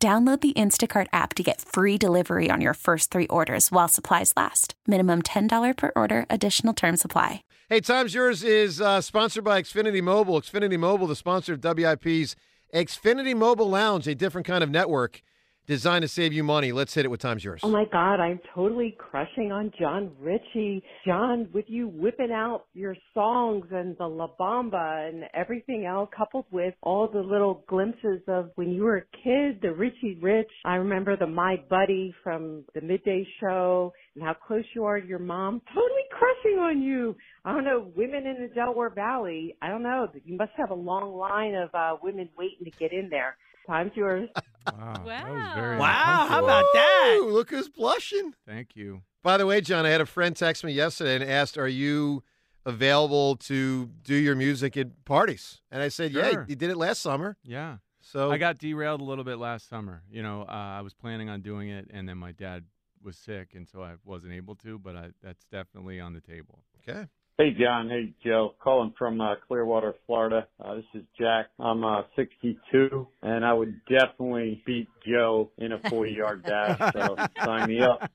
Download the Instacart app to get free delivery on your first three orders while supplies last. Minimum $10 per order, additional term supply. Hey, Time's Yours is uh, sponsored by Xfinity Mobile. Xfinity Mobile, the sponsor of WIP's Xfinity Mobile Lounge, a different kind of network designed to save you money. Let's hit it with Time's Yours. Oh my God, I'm totally crushing on Jon Ritchie. Jon, with you whipping out your songs and the La Bamba and everything else, coupled with all the little glimpses of when you were a kid, the Richie Rich. I remember the My Buddy from the midday show and how close you are to your mom. Totally crushing on you. I don't know, women in the Delaware Valley. I don't know. You must have a long line of uh, women waiting to get in there. Time's yours. Wow. Wow. That was very Wow, how about that? Ooh, look who's blushing. Thank you. By the way, Jon, I had a friend text me yesterday and asked, "Are you available to do your music at parties?" And I said, "Yeah, Sure. you did it last summer." Yeah. So I got derailed a little bit last summer. You know, uh, I was planning on doing it, and then my dad was sick, and so I wasn't able to. But I, that's definitely on the table. okay. Hey, Jon. Hey, Joe. Calling from uh, Clearwater, Florida. Uh, this is Jack. I'm uh, 62, and I would definitely beat Joe in a 40 yard dash. So sign me up.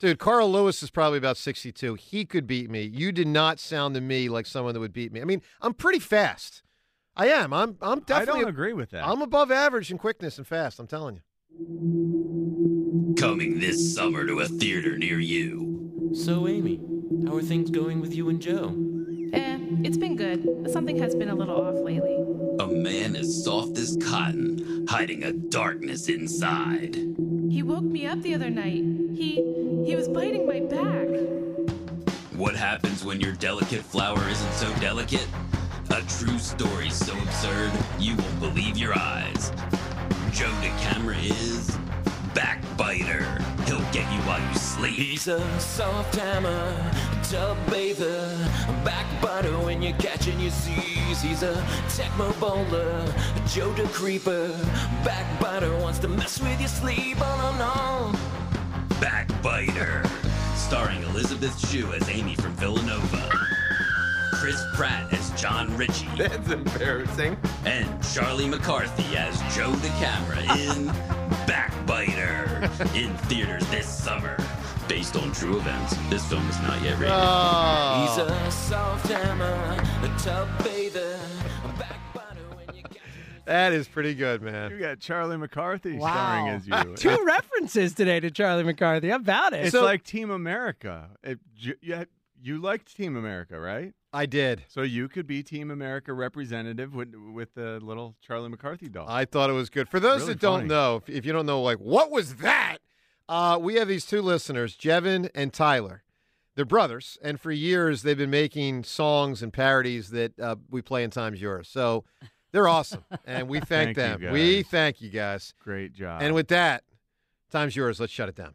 Dude, Carl Lewis is probably about 62. He could beat me. You did not sound to me like someone that would beat me. I mean, I'm pretty fast. I am. I'm I'm I don't agree with that. I'm above average in quickness and fast, I'm telling you. Coming this summer to a theater near you. So, Amy, how are things going with you and Joe? Eh, it's been good. Something has been a little off lately. A man as soft as cotton, hiding a darkness inside. He woke me up the other night. He he was biting my back. What happens when your delicate flower isn't so delicate? A true story so absurd you won't believe your eyes. Joe DeCamara is backbiter. He'll get you while you sleep. He's a soft hammer, tub bather, backbiter when you're catching your seas. He's a Tecmo bowler, Joe the creeper, backbiter wants to mess with your sleep. Oh no no. Backbiter. Starring Elizabeth Shue as Amy from Villanova. Chris Pratt as Jon Ritchie. That's embarrassing. And Charlie McCarthy as Joe the Camera in Backbiter in theaters this summer. Based on true events, this film is not yet rated. Oh. He's a soft hammer, a tub bather, backbiter when you're That is pretty good, man. You got Charlie McCarthy Wow. starring as you. Two references today to Charlie McCarthy. How about it? It's So- like Team America. It, you, you, you liked Team America, right? I did. So you could be Team America representative with with the little Charlie McCarthy doll. I thought it was good. For those Really that don't know, if, if you don't know, like, what was that? Uh, we have these two listeners, Jevin and Tyler. They're brothers, and for years they've been making songs and parodies that uh, we play in Times Yours. So they're awesome, and we thank, Thank them. We thank you guys. Great job. And with that, Times Yours. Let's shut it down.